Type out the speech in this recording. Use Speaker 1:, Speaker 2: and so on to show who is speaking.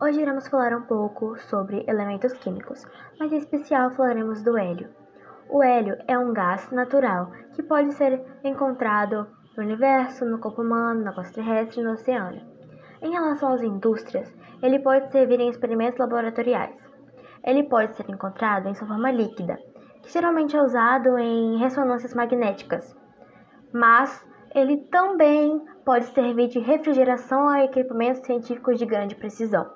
Speaker 1: Hoje iremos falar um pouco sobre elementos químicos, mas em especial falaremos do hélio. O hélio é um gás natural que pode ser encontrado no universo, no corpo humano, na costa terrestre e no oceano. Em relação às indústrias, ele pode servir em experimentos laboratoriais. Ele pode ser encontrado em sua forma líquida, que geralmente é usado em ressonâncias magnéticas, mas ele também pode servir de refrigeração a equipamentos científicos de grande precisão.